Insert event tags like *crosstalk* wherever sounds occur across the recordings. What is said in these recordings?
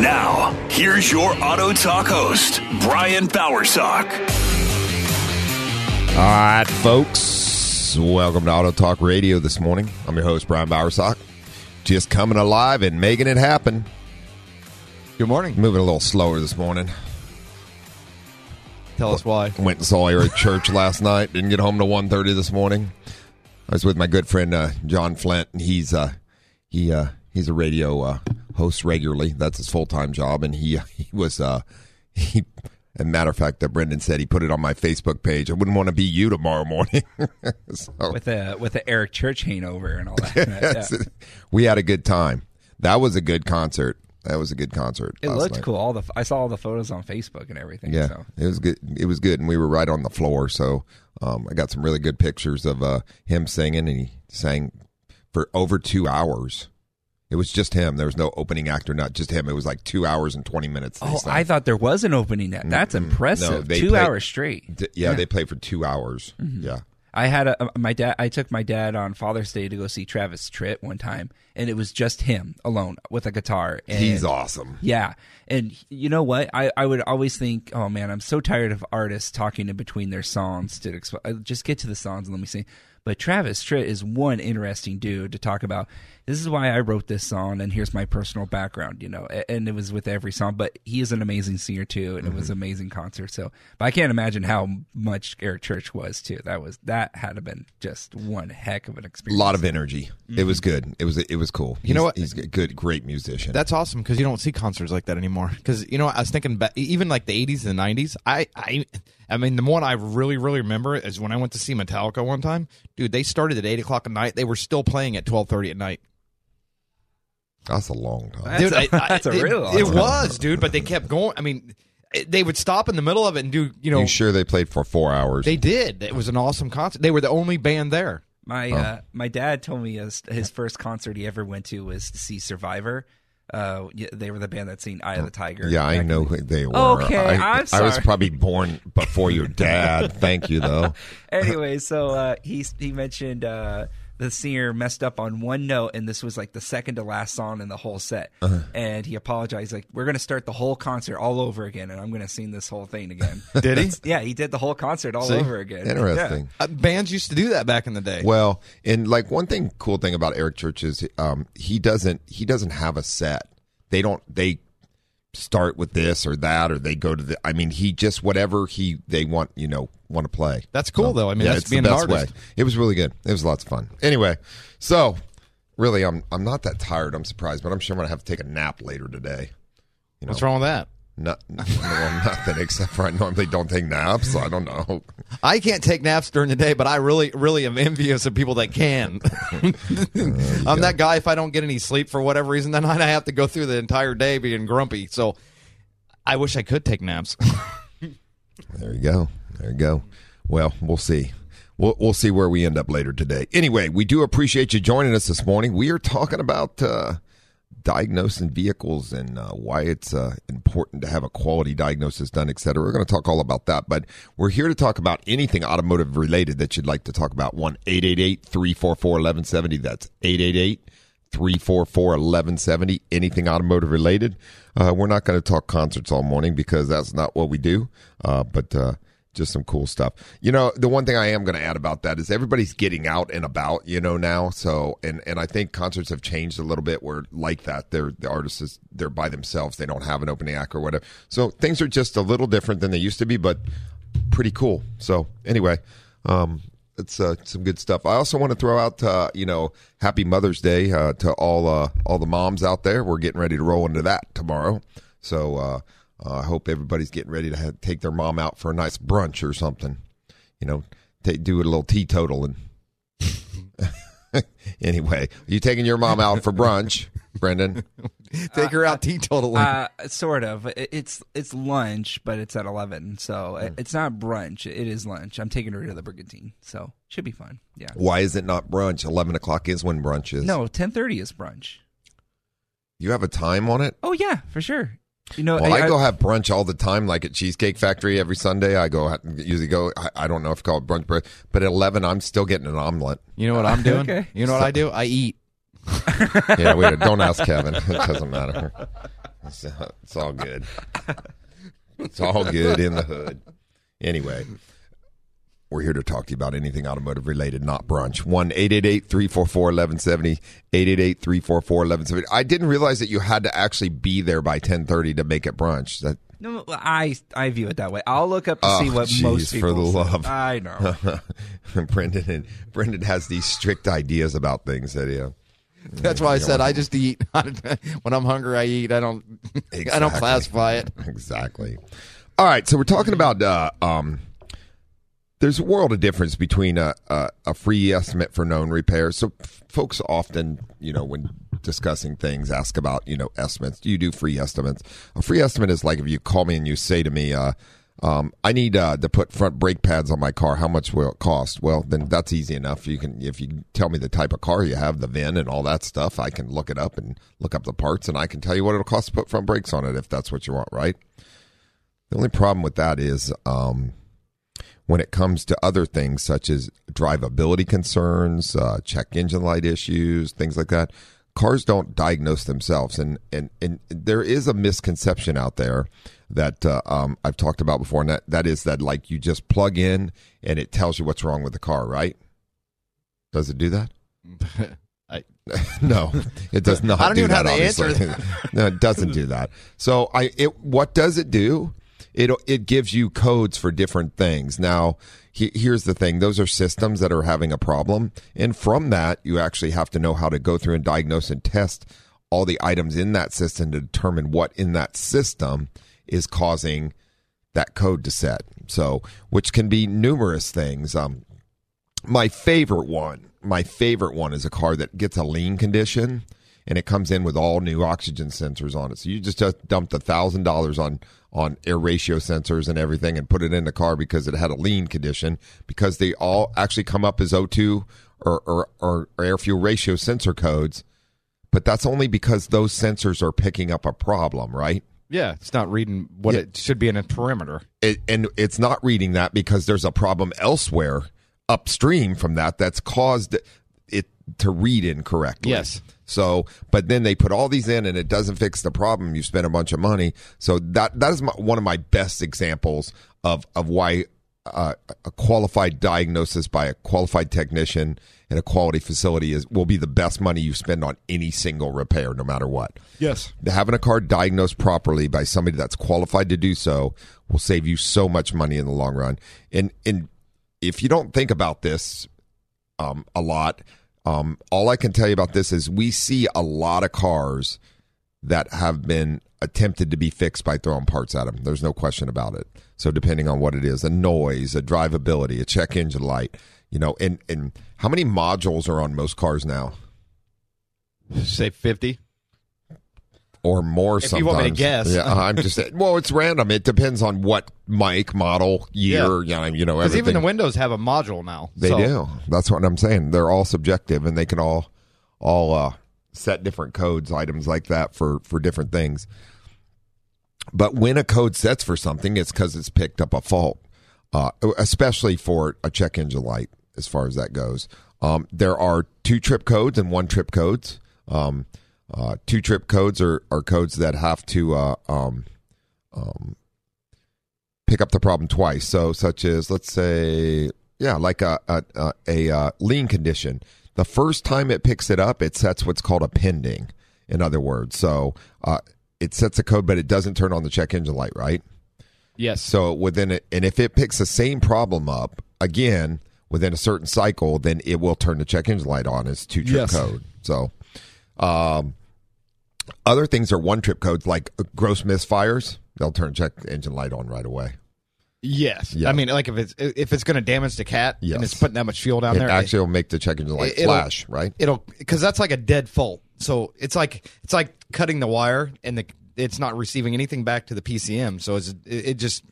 Now, here's your Auto Talk host, Brian Bowersock. All right, folks. Welcome to Auto Talk Radio this morning. I'm your host, Brian Bowersock. Just coming alive and making it happen. Good morning. Moving a little slower this morning. Tell us why. Went and saw her at church *laughs* last night. Didn't get home till 1.30 this morning. I was with my good friend uh, John Flint, and he's uh, he uh, he's a radio uh, host regularly. That's his full time job, and he *laughs* he was uh, he. As a matter of fact, that Brendan said he put it on my Facebook page. I wouldn't want to be you tomorrow morning. *laughs* so, with the with the Eric Church hangover and all that. *laughs* yes, Yeah. we had a good time. That was a good concert. That was a good concert. It looked night. cool. All the I saw all the photos on Facebook and everything. Yeah, So. it was good. It was good, and we were right on the floor. So um, I got some really good pictures of uh, him singing, and he sang for over two hours. It was just him. There was no opening actor, not just him. It was like two hours and twenty minutes. Oh. I thought there was an opening net. That's impressive. No, Two hours straight. D- yeah, they played for two hours. Yeah, I had a my dad. I took my dad on Father's Day to go see Travis Tritt one time, and it was just him alone with a guitar. And he's awesome. Yeah, and you know what? I, I would always think, oh man, I'm so tired of artists talking in between their songs to exp- uh, just get to the songs and let me sing. But Travis Tritt is one interesting dude to talk about. This is why I wrote this song, and here's my personal background. You know, and it was with every song. But he is an amazing singer too, and it was an amazing concert. So, but I can't imagine how much Eric Church was too. That was that had to been just one heck of an experience. A lot of energy. It was mm-hmm. good. It was it was cool. You know what? He's a good, great musician. That's awesome because you don't see concerts like that anymore. Because you know, what? I was thinking back, even like the '80s and the '90s. I, I, I mean, the one I really, really remember is when I went to see Metallica one time. Dude, they started at eight o'clock at night. They were still playing at twelve thirty at night. that's a long time. That's a- I- I- *laughs* that's a it, real long It time. was, dude, but they kept going. I mean, it- they would stop in the middle of it and do, you know, you sure they played for four hours? they did. It was an awesome concert. They were the only band there. My Oh. uh, my dad told me his, his first concert he ever went to was to see Survivor. Uh, they were the band that seen "Eye of the Tiger." Yeah, I know who they were. Okay, I, I'm I was probably born before your dad. *laughs* Thank you, though. anyway, so uh, he he mentioned uh, the singer messed up on one note, and this was like the second to last song in the whole set. Uh-huh. And he apologized, like, "We're gonna start the whole concert all over again, and I'm gonna sing this whole thing again." *laughs* Did he? yeah, he did the whole concert all See? over again. Interesting. Uh, bands used to do that back in the day. Well, and like one thing, cool thing about Eric Church is um, he doesn't he doesn't have a set. They don't they start with this or that or they go to the. I mean, he just whatever he they want you know want to play. That's cool, though. I mean, yeah, that's it's being the an best artist. way. It was really good. It was lots of fun. Anyway, so really, I'm I'm not that tired. I'm surprised, but I'm sure I'm gonna have to take a nap later today. You know, What's wrong with that? No, *laughs* well, nothing except for I normally don't take naps. So I don't know. I can't take naps during the day, but I really, really am envious of people that can. *laughs* I'm that guy. If I don't get any sleep for whatever reason, then I have to go through the entire day being grumpy. So I wish I could take naps. *laughs* There you go. There you go. Well, we'll see. We'll, we'll see where we end up later today. Anyway, we do appreciate you joining us this morning. We are talking about uh, diagnosing vehicles and uh, why it's uh, important to have a quality diagnosis done, et cetera. We're going to talk all about that, but we're here to talk about anything automotive related that you'd like to talk about. 1 888 344 1170. That's 888 344 1170. Anything automotive related. Uh, we're not going to talk concerts all morning because that's not what we do. Uh, but uh, just some cool stuff. You know, the one thing I am going to add about that is everybody's getting out and about, you know, now. So, and and I think concerts have changed a little bit. Where like that, they're the artists is, they're by themselves. They don't have an opening act or whatever. So things are just a little different than they used to be, but pretty cool. So anyway, um, it's uh, some good stuff. I also want to throw out, uh, you know, Happy Mother's Day uh, to all uh, all the moms out there. We're getting ready to roll into that tomorrow. So. Uh, uh, I hope everybody's getting ready to have, take their mom out for a nice brunch or something. You know, take, do a little teetotal and. *laughs* anyway, are you taking your mom out for brunch, Brendan? *laughs* Take her out teetotaling. Uh, sort of. It's it's lunch, but it's at eleven, so it- it's not brunch. It is lunch. I'm taking her to the Brigantine, so should be fun. Yeah. Why is it not brunch? Eleven o'clock is when brunch is. No, ten thirty is brunch. you have a time on it. Oh yeah, for sure. You know, Well, I, go have brunch all the time, like at Cheesecake Factory every Sunday. I go usually go. I, I don't know if it's called brunch, but but at eleven, I'm still getting an omelet. you know what I'm doing? Okay. You know what I do? I eat. *laughs* Yeah, wait, don't ask Kevin. *laughs* It doesn't matter. It's, uh, it's all good. It's all good in the hood. Anyway, we're here to talk to you about anything automotive related, not brunch. 1 344 1170. 888 344 1170. I didn't realize that you had to actually be there by 1030 to make it brunch. That No, I I view it that way. I'll look up to Oh, see what jeez, most for people. the say. love. I know. *laughs* Brendan and Brendan has these strict ideas about things that he. Uh, That's why I said I just eat. *laughs* when I'm hungry, I eat. I don't. *laughs* I don't classify it. exactly. All right, so we're talking about uh, um, there's a world of difference between a, a, a free estimate for known repairs. So f- folks often, you know, when discussing things, ask about you know estimates. Do you do free estimates? A free estimate is like if you call me and you say to me. Uh, um, I need uh, to put front brake pads on my car. How much will it cost? Well, then that's easy enough. You can, if you tell me the type of car you have, the VIN and all that stuff, I can look it up and look up the parts, and I can tell you what it'll cost to put front brakes on it if that's what you want, right? The only problem with that is um, when it comes to other things such as drivability concerns, uh, check engine light issues, things like that. Cars don't diagnose themselves, and and and there is a misconception out there that uh, um, I've talked about before, and that, that is that like you just plug in and it tells you what's wrong with the car, right? Does it do that? *laughs* *laughs* I- no, it does *laughs* not. I don't do even that, have the answer no, it doesn't do that. So I, it, what does it do? It it gives you codes for different things. Now, he, here's the thing: those are systems that are having a problem, and from that, you actually have to know how to go through and diagnose and test all the items in that system to determine what in that system is causing that code to set. So, which can be numerous things. Um, my favorite one, my favorite one is a car that gets a lean condition and it comes in with all new oxygen sensors on it. So you just, just dumped a thousand dollars on on air ratio sensors and everything and put it in the car because it had a lean condition because they all actually come up as O2 or, or, or air fuel ratio sensor codes. But that's only because those sensors are picking up a problem, right? Yeah, it's not reading what Yeah. it should be in a perimeter. it, and it's not reading that because there's a problem elsewhere upstream from that that's caused it to read incorrectly. Yes. So, but then they put all these in and it doesn't fix the problem. You spend a bunch of money. So that that is my, one of my best examples of of why uh, a qualified diagnosis by a qualified technician in a quality facility is will be the best money you spend on any single repair, no matter what. Yes. Having a car diagnosed properly by somebody that's qualified to do so will save you so much money in the long run. And and if you don't think about this um, a lot, um, all I can tell you about this is we see a lot of cars that have been attempted to be fixed by throwing parts at them. There's no question about it. So depending on what it is, a noise, a drivability, a check engine light, you know, and and how many modules are on most cars now? Say fifty. Or more If you sometimes. want me to guess. Yeah, I'm just. *laughs* Well, it's random. It depends on what mic, model, year, yeah. you know, Because even the Windows have a module now. they so- do. That's what I'm saying. They're all subjective, and they can all all uh, set different codes, items like that for for different things. But when a code sets for something, it's because it's picked up a fault, uh, especially for a check engine light. As far as that goes, um, there are two trip codes and one trip codes. Um, uh, two trip codes are, are codes that have to uh, um, um, pick up the problem twice. So, such as let's say, yeah, like a a, a, a uh, lean condition. The first time it picks it up, it sets what's called a pending. In other words, so uh, it sets a code, but it doesn't turn on the check engine light, right? Yes. So within it, and if it picks the same problem up again within a certain cycle, then it will turn the check engine light on as two trip Yes. code. So, um, other things are one trip codes like gross misfires. They'll turn check engine light on right away. Yes. Yeah. I mean, like if it's if it's going to damage the cat Yes. and it's putting that much fuel down It there, actually it, will make the check engine light it'll- flash, right? it'll because that's like a dead fault. So it's like it's like cutting the wire and the it's not receiving anything back to the PCM. So it's, it, it just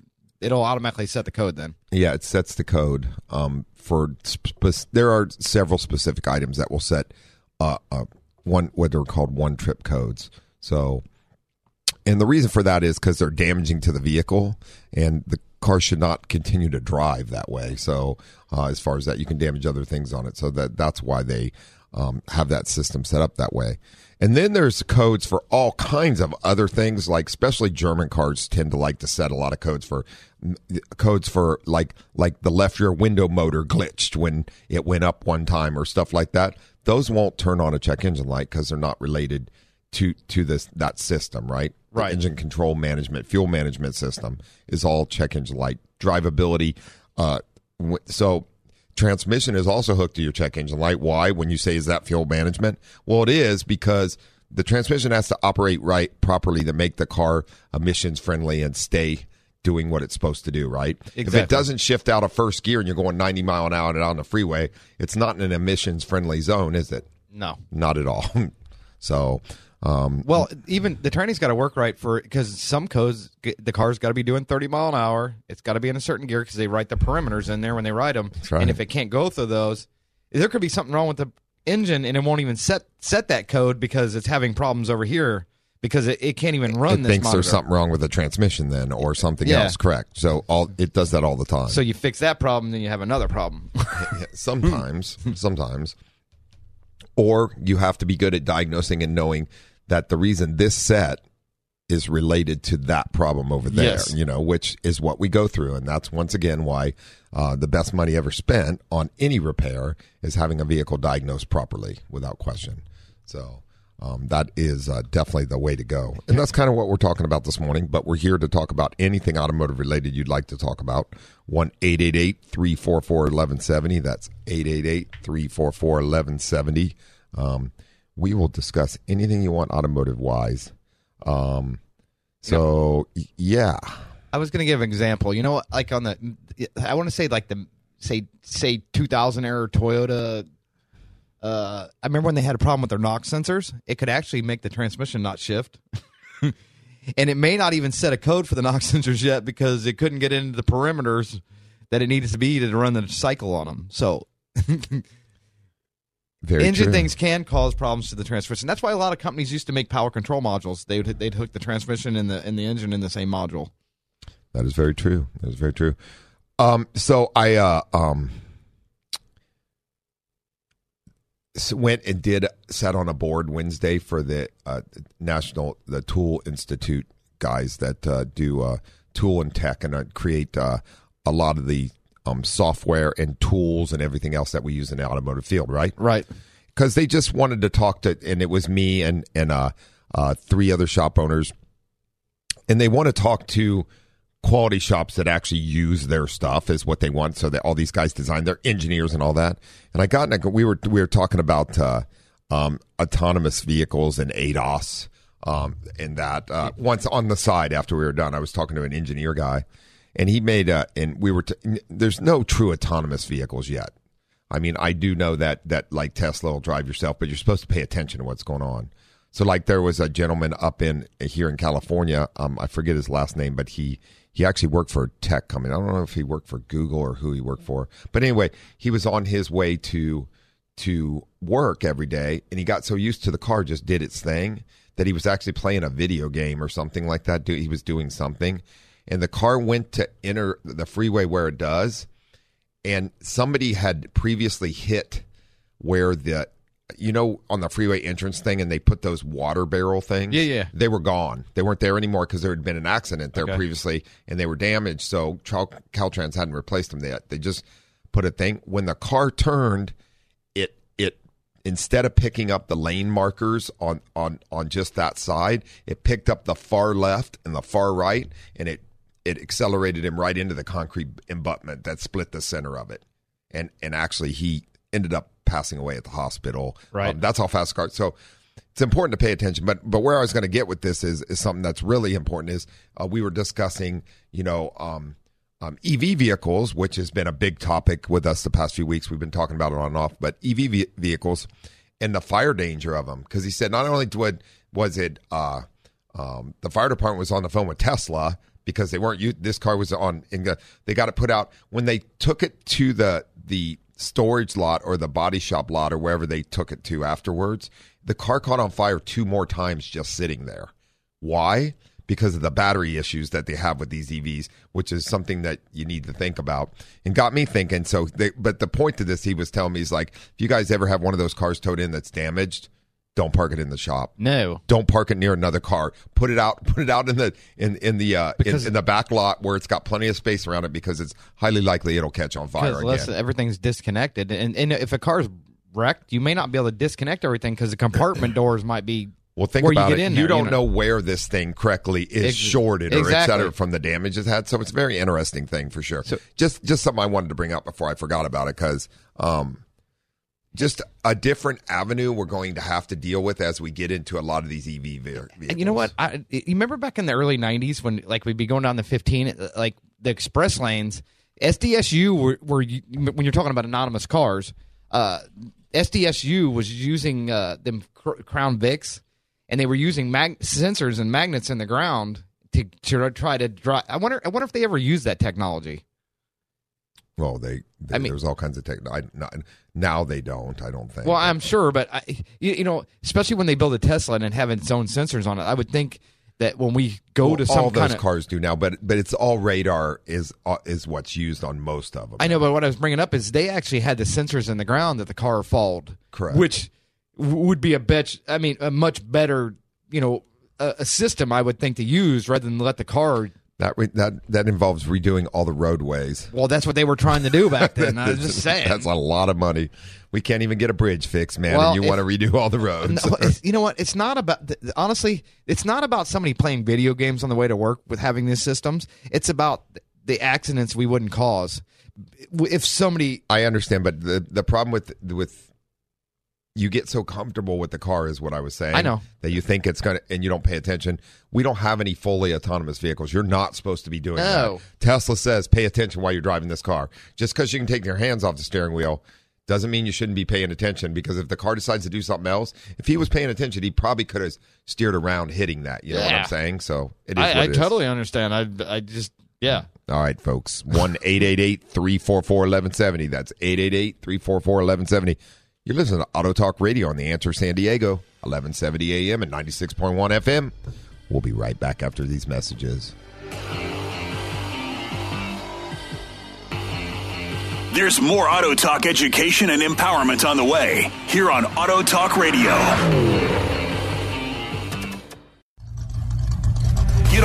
it'll automatically set the code then. Yeah, it sets the code um, for. Spe- there are several specific items that will set uh, uh, one what they're called one trip codes. So, and the reason for that is because they're damaging to the vehicle, and the car should not continue to drive that way. So, uh, as far as that, you can damage other things on it. So that that's why they um, have that system set up that way. And then there's codes for all kinds of other things, like especially German cars tend to like to set a lot of codes for codes for like like the left rear window motor glitched when it went up one time or stuff like that. Those won't turn on a check engine light because they're not related to to this that system, right? The Right. engine control management, fuel management system is all check engine light. Drivability. Uh, w- so transmission is also hooked to your check engine light. Why? When you say is that fuel management? Well, it is because the transmission has to operate right properly to make the car emissions friendly and stay doing what it's supposed to do, right? If it doesn't shift out of first gear and you're going 90 mile an hour and on the freeway, it's not in an emissions friendly zone, is it? No. Not at all. *laughs* so, um, Well, even the training's got to work right for because some codes the car's got to be doing 30 mile an hour. It's got to be in a certain gear because they write the perimeters in there when they write them. right. And if it can't go through those, there could be something wrong with the engine and it won't even set set that code because it's having problems over here because it, it can't even run it this thinks there's something wrong with the transmission then or something Yeah. else, correct? So all it does that all the time. So you fix that problem, then you have another problem. *laughs* Sometimes, *laughs* sometimes. Or you have to be good at diagnosing and knowing that the reason this set is related to that problem over there, Yes. you know, which is what we go through. And that's once again why uh, the best money ever spent on any repair is having a vehicle diagnosed properly without question. So. Um, that is uh, definitely the way to go. And that's kind of what we're talking about this morning. But we're here to talk about anything automotive related you'd like to talk about. 1 344 1170. That's 888 344 1170. Um, We will discuss anything you want automotive wise. Um, so, yeah. I was going to give an example. You know, like on the, I want to say like the say say 2000 era Toyota. Uh, I remember when they had a problem with their knock sensors. It could actually make the transmission not shift, *laughs* and it may not even set a code for the knock *laughs* sensors yet because it couldn't get into the perimeters that it needed to be to run the cycle on them. So *laughs* Very engine true. things can cause problems to the transmission. That's why a lot of companies used to make power control modules. They would they'd hook the transmission and the and the engine in the same module. That is very true. That is very true. Um, so I uh, um, went and did sat on a board Wednesday for the uh, national the Tool Institute guys that uh, do uh, tool and tech and uh, create uh, a lot of the um, software and tools and everything else that we use in the automotive field. Right Right. because they just wanted to talk to, and it was me and and uh, uh, three other shop owners, and they want to talk to quality shops that actually use their stuff is what they want. So that all these guys design, their engineers and all that. And I got a, we were we were talking about uh, um, autonomous vehicles and ADAS. Um, and that uh, once on the side after we were done, I was talking to an engineer guy, and he made a and we were t- there's no true autonomous vehicles yet. I mean, I do know that that like Tesla will drive yourself, but you're supposed to pay attention to what's going on. So, like, there was a gentleman up in here in California. Um, I forget his last name, but he he actually worked for tech company. I don't know if he worked for Google or who he worked for, but anyway, he was on his way to to work every day, and he got so used to the car just did its thing that he was actually playing a video game or something like that. He was doing something, and the car went to enter the freeway where it does, and somebody had previously hit where the you know, on the freeway entrance thing, and they put those water barrel things. Yeah, yeah. They were gone. They weren't there anymore because there had been an accident there Okay. previously, and they were damaged. So Cal- Caltrans hadn't replaced them yet. They just put a thing when the car turned. It it instead of picking up the lane markers on on on just that side, it picked up the far left and the far right, and it it accelerated him right into the concrete abutment that split the center of it, and and actually he ended up passing away at the hospital. Right. Um, that's how fast cars. So it's important to pay attention. But but where I was going to get with this is is something that's really important. Is uh, we were discussing, you know. Um, um, EV vehicles, which has been a big topic with us the past few weeks. We've been talking about it on and off, but EV ve- vehicles and the fire danger of them. Because he said not only would was it uh, um, the fire department was on the phone with Tesla because they weren't. This car was on. In the, they got it put out when they took it to the the storage lot or the body shop lot or wherever they took it to afterwards. The car caught on fire two more times just sitting there. Why? Because of the battery issues that they have with these EVs, which is something that you need to think about, and got me thinking. So, they, but the point to this, he was telling me, is like, if you guys ever have one of those cars towed in that's damaged, don't park it in the shop. No. Don't park it near another car. Put it out. *laughs* Put it out in the in in the uh, in, in the back lot where it's got plenty of space around it because it's highly likely it'll catch on fire again. everything's disconnected, and, and if a car's wrecked, you may not be able to disconnect everything because the compartment *laughs* doors might be. Well, think where about you get it. in you there, don't you know. know. where this thing correctly is Ex- shorted or et cetera from the damage it's had. So it's a very interesting thing for sure. just just something I wanted to bring up before I forgot about it because um, just a different avenue we're going to have to deal with as we get into a lot of these EV vehicles. And you know what? I, you remember back in the early '90s when like we'd be going down the 15, uh, like the express lanes. SDSU were, were when you're talking about anonymous cars. Uh, SDSU was using uh, them Crown Vics, and they were using mag- sensors and magnets in the ground to, to try to drive. I wonder. I wonder if they ever used that technology. Well, they, they I mean- there's all kinds of tech. I, not, now they don't. I don't think. Well, I'm sure, but I, you, you know, especially when they build a Tesla and have its own sensors on it, I would think that when we go Well, to some all kind those of cars do now, but but it's all radar is uh, is what's used on most of them. I know, but what I was bringing up is they actually had the sensors in the ground that the car followed. Correct. Which would be a bet. I mean, a much better, you know, a, a system I would think to use rather than let the car. That re- that that involves redoing all the roadways. Well, that's what they were trying to do back then. *laughs* I was just saying. That's a lot of money. We can't even get a bridge fixed, man. Well, and you if- want to redo all the roads. No, you know what? It's not about th- honestly. It's not about somebody playing video games on the way to work with having these systems. It's about the accidents we wouldn't cause if somebody. I understand, but the the problem with with you get so comfortable with the car is what I was saying. I know. that you think it's gonna, and you don't pay attention. We don't have any fully autonomous vehicles. You're not supposed to be doing No. that. Tesla says pay attention while you're driving this car. Just because you can take your hands off the steering wheel. Doesn't mean you shouldn't be paying attention because if the car decides to do something else, if he was paying attention, he probably could have steered around hitting that. You know what I'm saying? So it is. I, I it is. totally understand. I I just yeah. All right, folks. 1 344 1170. That's 888 344 1170. You're listening to Auto Talk Radio on The Answer San Diego, 1170 AM and 96.1 FM. We'll be right back after these messages. There's more Auto Talk education and empowerment on the way here on Auto Talk Radio.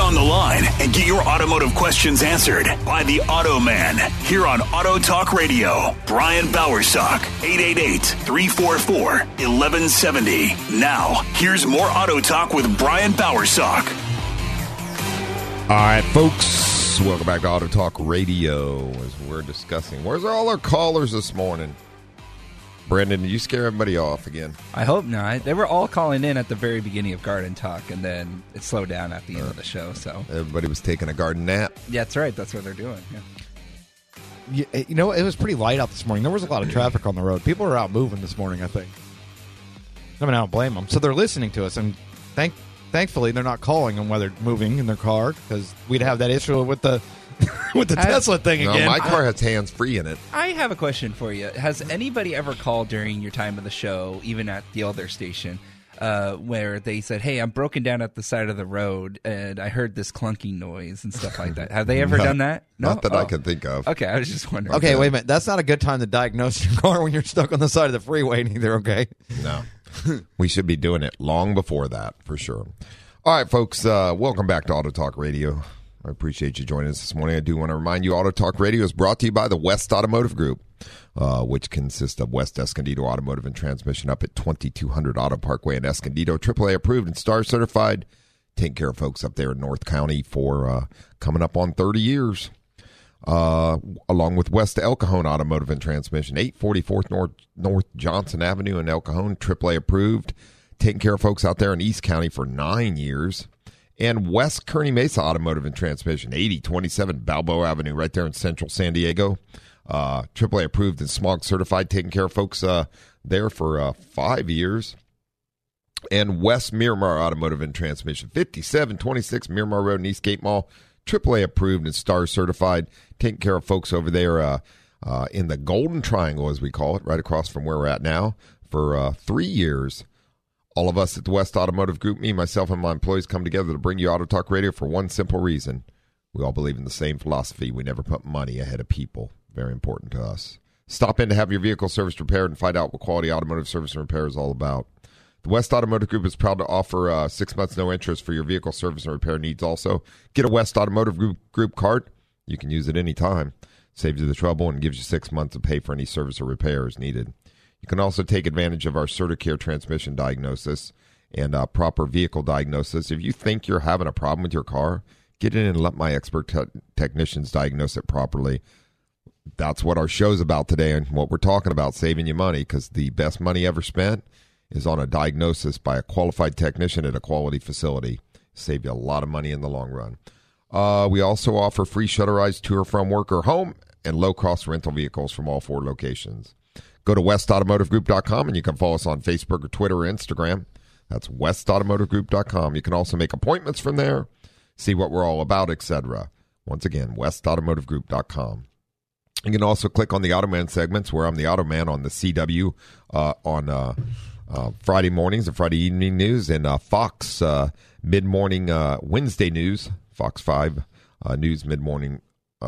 On the line and get your automotive questions answered by the Auto Man here on Auto Talk Radio. Brian Bowersock, 888-344-1170. Now, here's more Auto Talk with Brian Bowersock. All right, folks. Welcome back to Auto Talk Radio as we're discussing. Where's all our callers this morning? Brendan, did you scare everybody off again? I hope not. They were all calling in at the very beginning of Garden Talk, and then it slowed down at the end of the show. So Everybody was taking a garden nap. yeah, that's right. That's what they're doing. Yeah. You, eh, you know, it was pretty light out this morning. There was a lot of traffic on the road. People were out moving this morning. I think. I mean, I don't blame them. So they're listening to us, and thank thankfully they're not calling them while they're moving in their car because we'd have that issue with the *laughs* with the I- Tesla thing No, again. my car has hands free in it. I have a question for you. Has anybody ever called during your time of the show, even at the other station, uh, where they said, "Hey, I'm broken down at the side of the road, and I heard this clunking noise and stuff like that." Have they ever *laughs* No, done that? No, Not that I Oh. can think of. Okay, I was just wondering. Okay, wait a minute. That's not a good time to diagnose your car when you're stuck on the side of the freeway either, okay? No. we should be doing it long before that, for sure. All right, folks, uh, welcome back to Auto Talk Radio. I appreciate you joining us this morning. I do want to remind you Auto Talk Radio is brought to you by the West Automotive Group, uh, which consists of West Escondido Automotive and Transmission up at 2200 Auto Parkway in Escondido, AAA approved and STAR certified. Taking care of folks up there in North County for uh, coming up on 30 years uh, along with West El Cajon Automotive and Transmission, 844th North, North Johnson Avenue in El Cajon, AAA approved, taking care of folks out there in East County for nine years. And West Kearny Mesa Automotive and Transmission, 8027 Balboa Avenue, right there in central San Diego. Uh, AAA approved and smog certified, taking care of folks uh, there for uh, five years and West Miramar Automotive and Transmission, 5726 Miramar Road in Eastgate Mall, AAA approved and STAR certified, taking care of folks over there uh, uh, in the Golden Triangle, as we call it, right across from where we're at now, for uh, three years. All of us at the West Automotive Group, me, myself, and my employees come together to bring you Auto Talk Radio for one simple reason. We all believe in the same philosophy. We never put money ahead of people. Very important to us. Stop in to have your vehicle service repaired and find out what quality automotive service and repair is all about. The West Automotive Group is proud to offer uh, six months no interest for your vehicle service and repair needs. Also, get a West Automotive Group, Group card. You can use it anytime. Saves you the trouble and gives you six months to pay for any service or repairs needed. You can also take advantage of our CertiCare transmission diagnosis and uh, proper vehicle diagnosis. If you think you're having a problem with your car, get in and let my expert te- technicians diagnose it properly. That's what our show's about today and what we're talking about saving you money because the best money ever spent is on a diagnosis by a qualified technician at a quality facility. Save you a lot of money in the long run. Uh, we also offer free shutterized tour from work or home and low cost rental vehicles from all four locations. Go to westautomotivegroup.com and you can follow us on Facebook or Twitter or Instagram. That's westautomotivegroup.com. You can also make appointments from there, see what we're all about, etc. Once again, westautomotivegroup.com. You can also click on the Automan segments where I'm the Automan on the CW uh, on uh, uh, Friday mornings and Friday evening news and uh, Fox uh, mid morning uh, Wednesday news, Fox 5 uh, news mid morning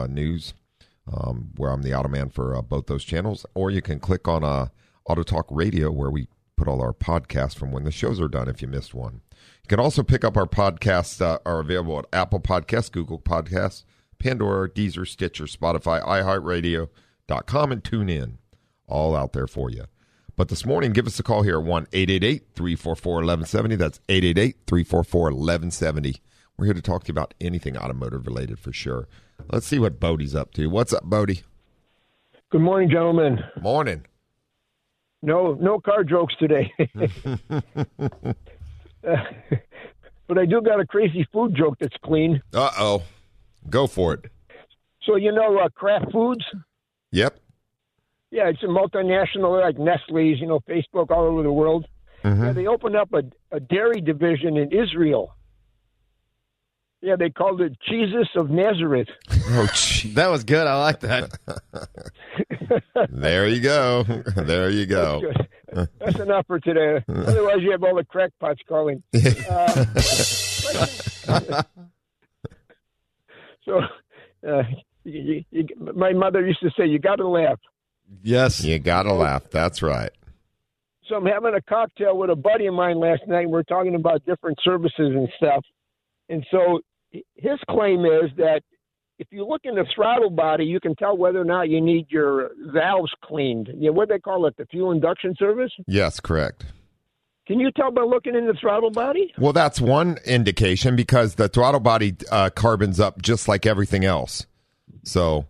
news, um, where I'm the Automan for uh, both those channels. Or you can click on uh, Auto Talk Radio where we put all our podcasts from when the shows are done if you missed one. You can also pick up our podcasts uh, are available at Apple Podcasts, Google Podcasts, Pandora, Deezer, Stitcher, Spotify, iHeartRadio.com, and TuneIn. All out there for you. But this morning, give us a call here at 1 888 344 1170. That's 888 344 1170. We're here to talk to you about anything automotive related for sure. Let's see what Bodie's up to. What's up, Bodie? Good morning, gentlemen. Morning. No, no car jokes today. *laughs* But I do got a crazy food joke that's clean. Uh oh. Go for it. So you know, uh, Kraft Foods. Yep. Yeah, it's a multinational like Nestle's. You know, Facebook all over the world. Yeah, they opened up a, a dairy division in Israel. Yeah, they called it Jesus of Nazareth. Oh, gee. That was good. I like that. *laughs* there you go. There you go. Good. That's enough for today. Otherwise, you have all the crackpots calling. *laughs* Uh, *laughs* so, uh, you, you, my mother used to say, "You got to laugh." Yes. You got to laugh. That's right. So I'm having a cocktail with a buddy of mine last night. We're talking about different services and stuff. And so his claim is that if you look in the throttle body, you can tell whether or not you need your valves cleaned. You know, what they call it, the fuel induction service. Yes, correct. Can you tell by looking in the throttle body? Well, that's one indication because the throttle body uh, carbons up just like everything else. So,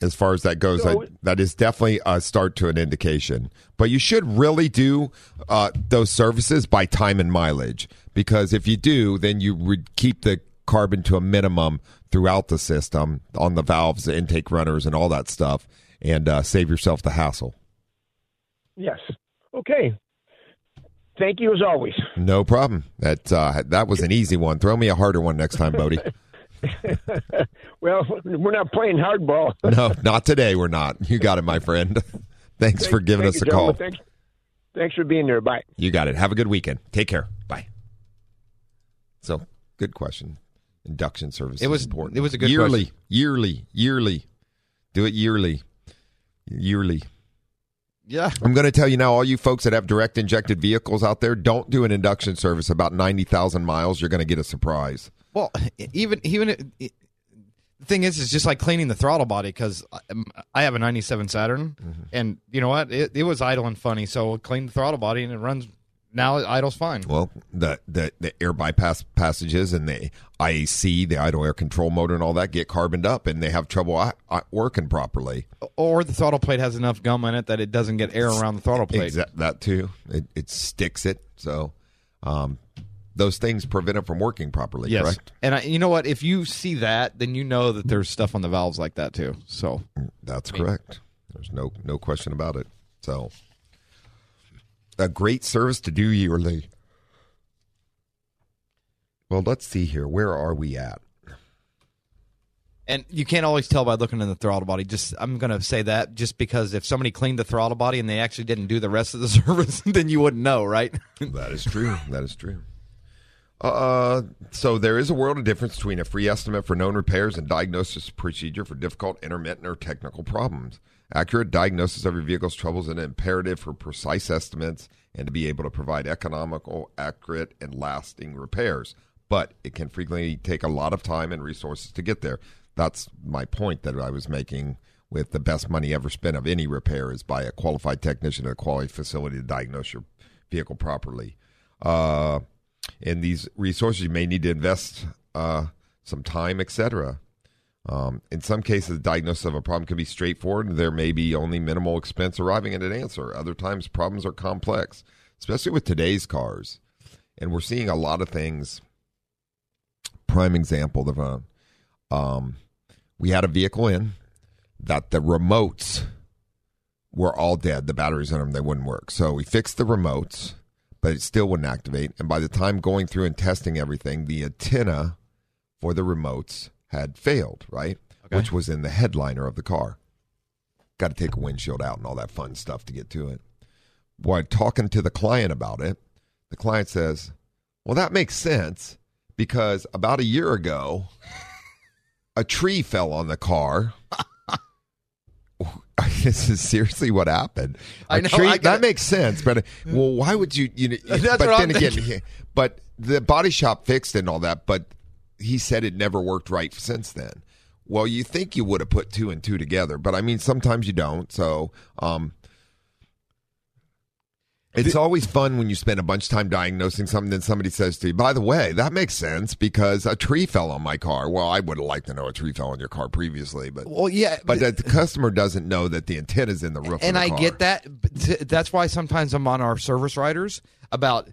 as far as that goes, So- that, that is definitely a start to an indication. But you should really do uh, those services by time and mileage because if you do, then you would keep the carbon to a minimum throughout the system on the valves, the intake runners, and all that stuff, and uh, save yourself the hassle. Yes. Okay. Thank you as always. No problem. That uh, that was an easy one. Throw me a harder one next time, Bodie. *laughs* Well, we're not playing hardball. *laughs* No, not today. We're not. You got it, my friend. *laughs* Thanks for giving Thank us you, a call. Thanks, Thanks for being there. Bye. You got it. Have a good weekend. Take care. Bye. So, good question. Induction service. It was- important. it was a good yearly, question. yearly, yearly. Do it yearly, yearly. Yeah. I'm going to tell you now, all you folks that have direct injected vehicles out there, don't do an induction service about ninety thousand miles. You're going to get a surprise. Well, even even it, it- the thing is, is just like cleaning the throttle body because um, I have a '97 Saturn, mm-hmm. and you know what? It, it was idle and funny, so clean the throttle body and it runs. Now idles fine. Well, the the, the air bypass passages and the IAC, the idle air control motor, and all that get carboned up, and they have trouble working properly. Or the throttle plate has enough gum in it that it doesn't get air around the throttle plate. Exa- that too. It, it sticks it. So um, those things prevent it from working properly. Yes, Correct. and I, you know what? If you see that, then you know that there's stuff on the valves like that too. So That's correct. There's no no question about it. So a great service to do yearly. Well, let's see here. Where are we at? And you can't always tell by looking in the throttle body. Just I'm going to say that just because if somebody cleaned the throttle body and they actually didn't do the rest of the *laughs* service, then you wouldn't know, right? *laughs* That is true. that is true. Uh, so there is a world of difference between a free estimate for known repairs and diagnosis procedure for difficult, intermittent, or technical problems. Accurate diagnosis of your vehicle's troubles is an imperative for precise estimates and to be able to provide economical, accurate, and lasting repairs. But it can frequently take a lot of time and resources to get there. That's my point that I was making with the best money ever spent of any repair is by a qualified technician at a quality facility to diagnose your vehicle properly. Uh, in these resources, you may need to invest uh, some time, etc. Um, in some cases, the diagnosis of a problem can be straightforward, and there may be only minimal expense arriving at an answer. Other times, problems are complex, especially with today's cars. And we're seeing a lot of things. Prime example: the uh, um, we had a vehicle in that the remotes were all dead. The batteries in them they wouldn't work. So we fixed the remotes, but it still wouldn't activate. And by the time going through and testing everything, the antenna for the remotes had failed. Right, Okay. which was in the headliner of the car. Got to take a windshield out and all that fun stuff to get to it. While talking to the client about it, the client says, "Well, that makes sense because about a year ago." a tree fell on the car. *laughs* this is seriously what happened. A I know, tree- I that makes sense, but well, why would you? You know, *laughs* That's but then again, *laughs* but the body shop fixed it and all that, but he said it never worked right since then. Well, you think you would have put two and two together, but I mean, sometimes you don't. So, um, it's always fun when you spend a bunch of time diagnosing something, then somebody says to you, by the way, that makes sense because a tree fell on my car. Well, I would have liked to know a tree fell on your car previously, but well, yeah, but the customer doesn't know that the antenna's in the roof. and of the I car. get that. That's why sometimes I'm on our service riders about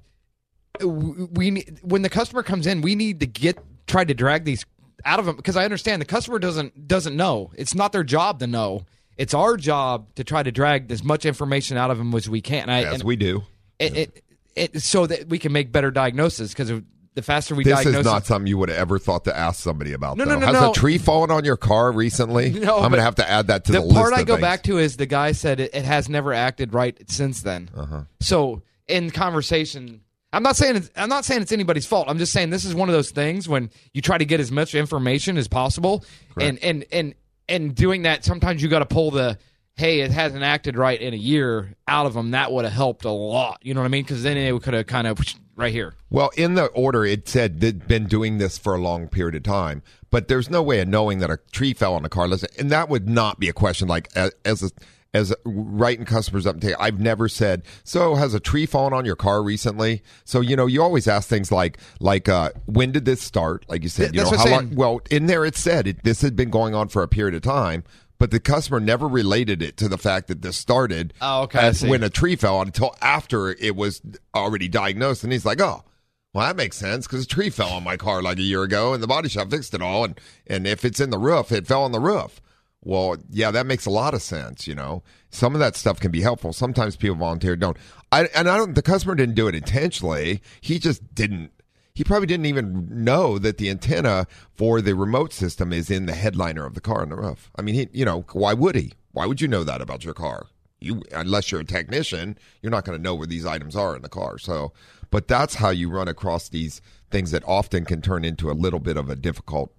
we need, when the customer comes in, we need to get try to drag these out of them because I understand the customer doesn't doesn't know. It's not their job to know. It's our job to try to drag as much information out of them as we can. And I, As and we do. it, it, it, so that we can make better diagnosis because the faster we This diagnose, is not something you would have ever thought to ask somebody about. No, though. no, no, Has no. a tree fallen on your car recently? *laughs* No, I'm going to have to add that to the, the part I go things. back to is the guy said it, it has never acted right since then. Uh-huh. So in conversation, I'm not saying it's, I'm not saying it's anybody's fault. I'm just saying this is one of those things when you try to get as much information as possible, and and and and doing that sometimes you got to pull the hey it hasn't acted right in a year out of them. That would have helped a lot. You know what I mean? Because then it could have kind of right here. Well, in the order, it said they'd been doing this for a long period of time, but there's no way of knowing that a tree fell on the car. Listen, and that would not be a question like as as, a, as writing customers up and tell you, I've never said, so has a tree fallen on your car recently? So, you know, you always ask things like, like, uh, when did this start? Like you said, you That's know, how long? Well, in there it said it, this had been going on for a period of time. But the customer never related it to the fact that this started Oh, okay, as when a tree fell on until after it was already diagnosed. And he's like, oh, well, that makes sense because a tree fell on my car like a year ago, and the body shop fixed it all. And and if it's in the roof, it fell on the roof. Well, yeah, that makes a lot of sense. You know, some of that stuff can be helpful. Sometimes people volunteer don't. I and I don't. The customer didn't do it intentionally. He just didn't. He probably didn't even know that the antenna for the remote system is in the headliner of the car on the roof. I mean, he, you know, why would he? Why would you know that about your car? You unless you're a technician, you're not going to know where these items are in the car. So, but that's how you run across these things that often can turn into a little bit of a difficult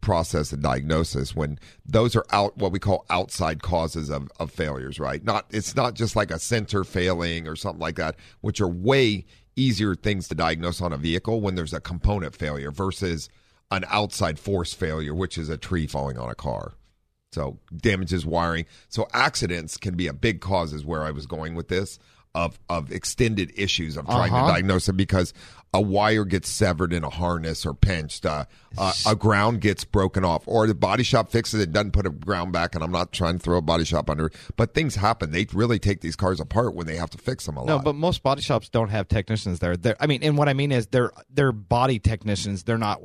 process and diagnosis when those are out what we call outside causes of, of failures right? Not it's not just like a sensor failing or something like that which are way easier things to diagnose on a vehicle when there's a component failure versus an outside force failure which is a tree falling on a car. So damages wiring. So accidents can be a big cause is where i was going with this of of extended issues of trying Uh-huh. to diagnose it because a wire gets severed in a harness or pinched, uh, uh, a ground gets broken off, or the body shop fixes it, doesn't put a ground back. And I'm not trying to throw a body shop under, but things happen. They really take these cars apart when they have to fix them a lot. No, but most body shops don't have technicians there. They're, I mean, and what I mean is they're they're body technicians. They're not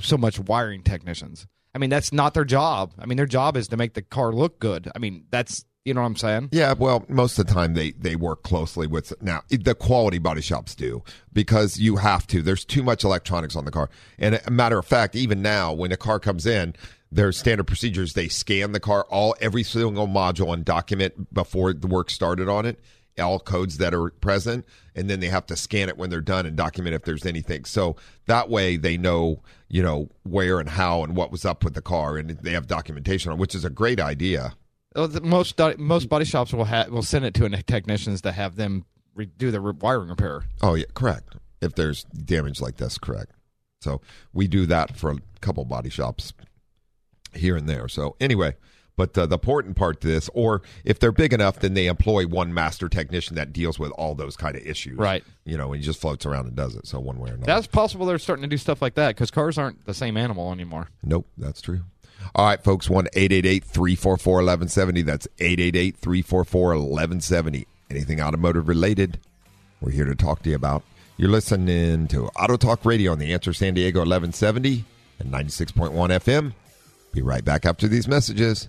so much wiring technicians. I mean, that's not their job. I mean, their job is to make the car look good. I mean, that's you know what I'm saying. Yeah, well, most of the time they they work closely with now the quality body shops do because you have to. There's too much electronics on the car, and a matter of fact, even now when a car comes in, their standard procedures they scan the car all every single module and document before the work started on it all codes that are present and then they have to scan it when they're done and document if there's anything so that way they know you know where and how and what was up with the car and they have documentation on which is a great idea Uh, Most do- most body shops will ha- will send it to a technicians to have them re- do the re- wiring repair. Oh yeah, correct. If there's damage like this, correct. So we do that for a couple body shops here and there. So anyway, but uh, the important part to this, or if they're big enough, then they employ one master technician that deals with all those kind of issues. Right. You know, and he just floats around and does it. So one way or another. That's possible. They're starting to do stuff like that because cars aren't the same animal anymore. Nope, that's true. All right, folks, 1 344 1170. That's 888 344 1170. Anything automotive related, we're here to talk to you about. You're listening to Auto Talk Radio on the Answer San Diego 1170 and 96.1 FM. Be right back after these messages.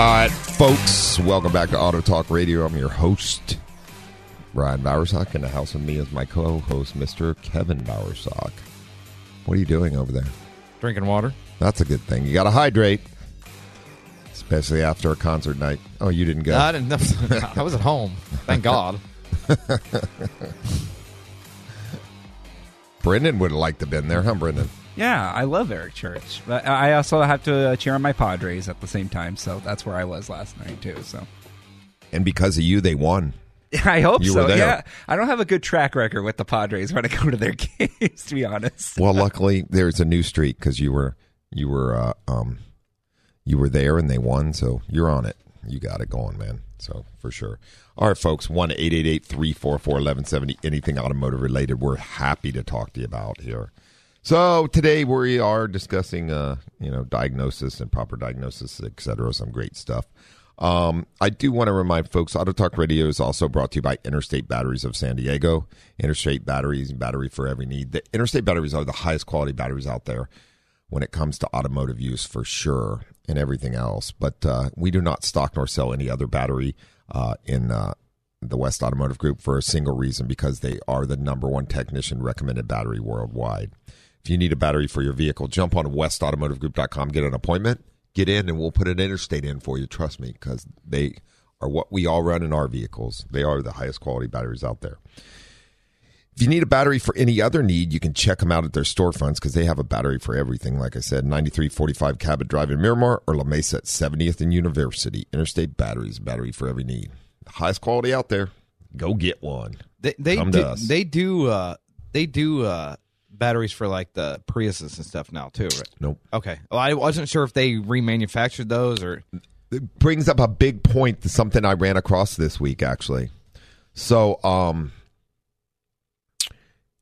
All right, folks, welcome back to Auto Talk Radio. I'm your host, Brian Bowersock. In the house with me is my co host, Mr. Kevin Bowersock. What are you doing over there? Drinking water. That's a good thing. You got to hydrate, especially after a concert night. Oh, you didn't go. I didn't. *laughs* I was at home. Thank God. *laughs* Brendan would have liked to have been there, huh, Brendan? Yeah, I love Eric Church, but I also have to uh, cheer on my Padres at the same time. So that's where I was last night too. So And because of you, they won. *laughs* I hope You so. Yeah, I don't have a good track record with the Padres when I go to their *laughs* games. To be honest. Well, luckily, there's a new streak because you were you were uh, um you were there and they won, so you're on it. You got it going, man. So for sure. All right, folks. One eight eight eight three four four eleven seventy. Anything automotive related, we're happy to talk to you about here. So today we are discussing, uh, you know, diagnosis and proper diagnosis, et cetera. Some great stuff. Um, I do want to remind folks, Auto Talk Radio is also brought to you by Interstate Batteries of San Diego. Interstate Batteries, and battery for every need. The Interstate Batteries are the highest quality batteries out there when it comes to automotive use for sure and everything else. But uh, we do not stock nor sell any other battery uh, in uh, the West Automotive Group for a single reason because they are the number one technician recommended battery worldwide. If you need a battery for your vehicle, jump on westautomotivegroup.com, get an appointment, get in, and we'll put an interstate in for you. Trust me, because they are what we all run in our vehicles. They are the highest quality batteries out there. If you need a battery for any other need, you can check them out at their storefronts because they have a battery for everything. Like I said, 9345 Cabot Drive in Miramar or La Mesa at 70th and University. Interstate Batteries, battery for every need. The highest quality out there. Go get one. They they Come to do, us. they do uh they do uh batteries for like the Priuses and stuff now too, right? Nope. Okay. Well, I wasn't sure if they remanufactured those or. It brings up a big point to something I ran across this week, actually. So, um,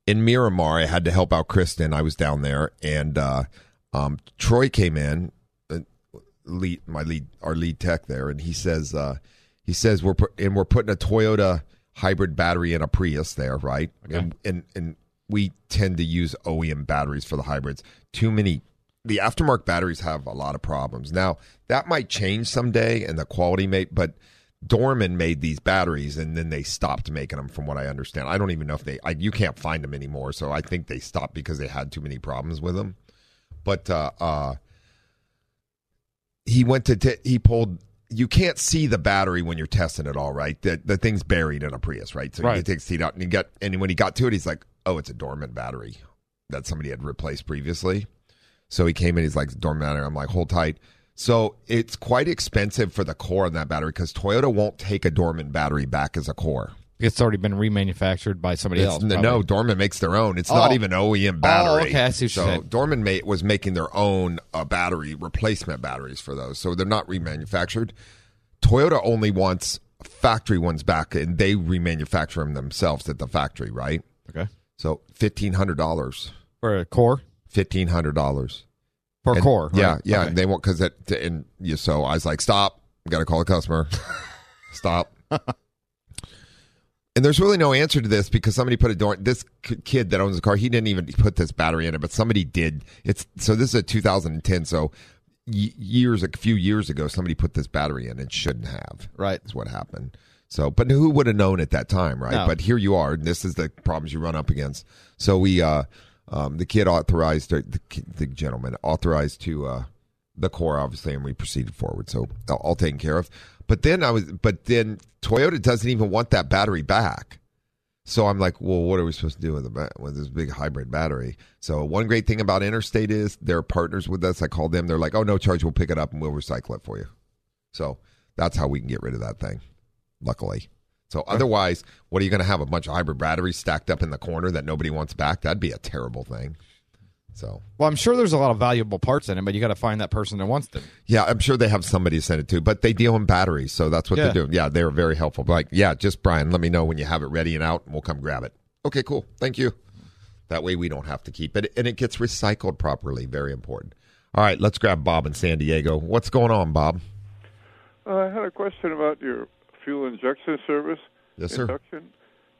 in Miramar, I had to help out Kristen. I was down there, and uh, um, Troy came in, uh, lead my lead, our lead tech there, and he says, uh, he says we're put, and we're putting a Toyota hybrid battery in a Prius there, right? And, and and we tend to use OEM batteries for the hybrids. Too many. The aftermarket batteries have a lot of problems. Now that might change someday, and the quality may, but. Dorman made these batteries and then they stopped making them from what I understand. I don't even know if they I, you can't find them anymore, so I think they stopped because they had too many problems with them. But uh uh he went to t- he pulled you can't see the battery when you're testing it all, right? The the thing's buried in a Prius, right? So Right. he takes the seat out and he got and when he got to it, he's like, "Oh, it's a Dorman battery that somebody had replaced previously." So he came in, he's like, "Dorman battery." I'm like, "Hold tight." So it's quite expensive for the core on that battery because Toyota won't take a Dorman battery back as a core. It's already been remanufactured by somebody It's- else. no. Dorman makes their own. It's not Oh. even OEM battery. Oh, okay, I see what so you're saying. Dorman ma- was making their own uh, battery replacement batteries for those, so they're not remanufactured. Toyota only wants factory ones back, and they remanufacture them themselves at the factory, right? Okay. So fifteen hundred dollars, For a core? fifteen hundred dollars Per And- core. Yeah, right? yeah. Okay. And they won't because it. And you, so I was like, stop. Got to call a customer. *laughs* stop. and there's really no answer to this because somebody put a door. This kid that owns the car, he didn't even put this battery in it, but somebody did. It's so this is a 2010. So years, a few years ago, somebody put this battery in and shouldn't have. Right. Is what happened. So, but who would have known at that time, right? No. But here you are, and this is the problems you run up against. So we, uh, um, the kid authorized, the, the gentleman authorized to uh, the core, obviously, and we proceeded forward. So all, all taken care of. But then I was, but then Toyota doesn't even want that battery back. So I'm like, well, what are we supposed to do with the with this big hybrid battery? So one great thing about Interstate is they're partners with us. I called them. They're like, oh no charge, we'll pick it up and we'll recycle it for you. So that's how we can get rid of that thing. Luckily. So otherwise, what are you going to have? A bunch of hybrid batteries stacked up in the corner that nobody wants back? That'd be a terrible thing. So Well, I'm sure there's a lot of valuable parts in it, but you got to find that person that wants them. yeah, I'm sure they have somebody to send it to, but they deal in batteries, so that's what Yeah. they're doing. Yeah, they're very helpful. Like, yeah, just Brian, let me know when you have it ready and out, and we'll come grab it. Okay, cool. Thank you. That way we don't have to keep it, and it gets recycled properly. Very important. All right, let's grab Bob in San Diego. What's going on, Bob? Uh, I had a question about your fuel injection service. Yes, sir. Induction.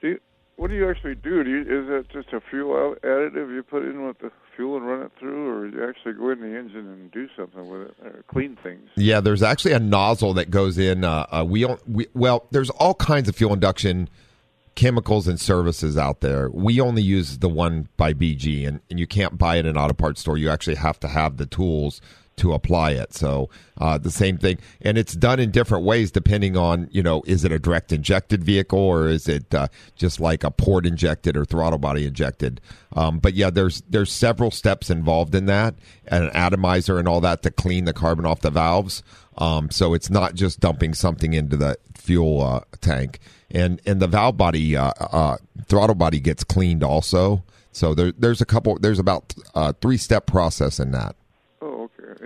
Do you, what do you actually do? Do you, is that just a fuel additive you put in with the fuel and run it through, or you actually go in the engine and do something with it, or clean things? Yeah, there's actually a nozzle that goes in. Uh, uh, we don't. We, well, there's all kinds of fuel induction chemicals and services out there. We only use the one by BG, and, and you can't buy it in an auto parts store. You actually have to have the tools to apply it. So uh, the same thing, and it's done in different ways depending on you know is it a direct injected vehicle or is it uh, just like a port injected or throttle body injected. Um, but yeah, there's there's several steps involved in that, and an atomizer and all that to clean the carbon off the valves. Um, so it's not just dumping something into the fuel uh, tank, and and the valve body uh, uh, throttle body gets cleaned also. So there, there's a couple. There's about uh, three step process in that.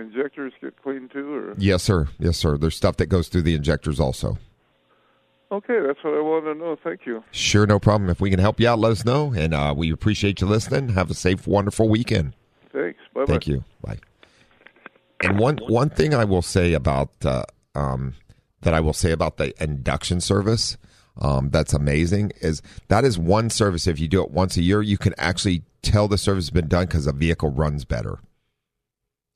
Injectors get cleaned too, or Yes, sir. Yes, sir. There's stuff that goes through the injectors also. okay, that's what I wanted to know. Thank you. Sure, no problem. If we can help you out, let us know. And uh, we appreciate you listening. Have a safe, wonderful weekend. Thanks. Bye. Thank you. Bye. And one one thing I will say about uh, um, that I will say about the induction service um, that's amazing is that is one service. If you do it once a year, you can actually tell the service has been done because the vehicle runs better.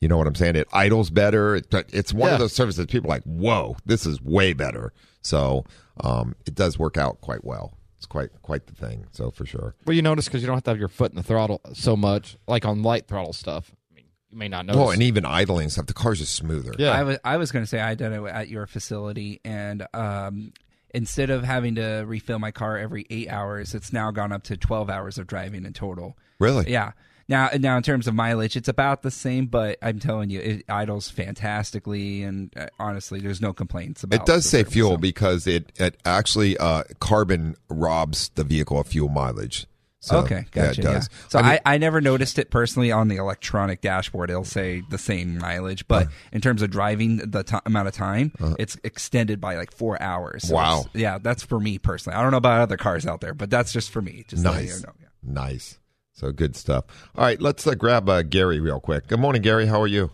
You know what I'm saying? It idles better. It, it's one of those services people are like, whoa, this is way better. So um, it does work out quite well. It's quite quite the thing. So for sure. Well, you notice because you don't have to have your foot in the throttle so much, like on light throttle stuff. I mean, you may not notice. Well, and even idling stuff, the car's just smoother. yeah, I was I was going to say I did it at your facility, and um, instead of having to refill my car every eight hours, it's now gone up to twelve hours of driving in total. Really? Yeah. Now, now in terms of mileage, it's about the same, but I'm telling you, it idles fantastically, and uh, honestly, there's no complaints about. It does service, fuel so. because it, it actually uh, carbon robs the vehicle of fuel mileage. So, okay, yeah, gotcha. it Yeah, does. So I mean- I, I never noticed it personally on the electronic dashboard. It'll say the same mileage, but in terms of driving the ti amount of time, it's extended by like four hours. So Wow. Yeah, that's for me personally. I don't know about other cars out there, but that's just for me. Just let you Nice. know. Yeah. Nice. So good stuff. All right, let's uh, grab uh, Gary real quick. Good morning, Gary. How are you?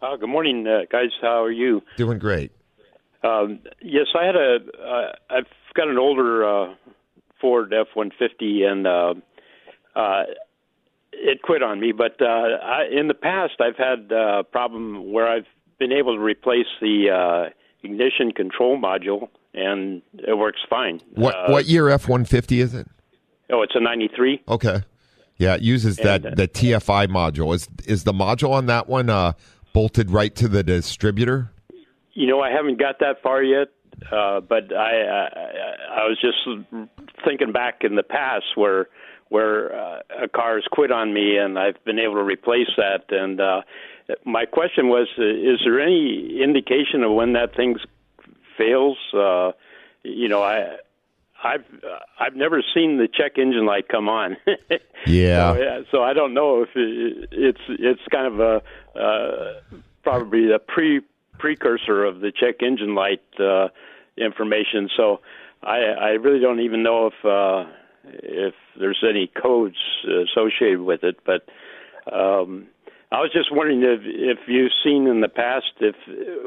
Uh, good morning, uh, guys. How are you? Doing great. Um, yes, I had a. Uh, I've got an older uh, Ford F one fifty, and uh, uh, it quit on me. But uh, I, in the past, I've had a problem where I've been able to replace the uh, ignition control module, and it works fine. What Uh, what year F one fifty is it? Oh, it's a ninety three. Okay. Yeah, it uses that And, uh, the TFI module. Is is the module on that one uh, bolted right to the distributor? You know, I haven't got that far yet, uh, but I, I I was just thinking back in the past where where uh, a car has quit on me and I've been able to replace that. And uh, my question was, uh, is there any indication of when that thing fails? Uh, you know, I. I've uh, I've never seen the check engine light come on. *laughs* Yeah. So, yeah, so I don't know if it, it's it's kind of a uh, probably a pre precursor of the check engine light uh, information. So I I really don't even know if uh, if there's any codes associated with it. But um, I was just wondering if if you've seen in the past if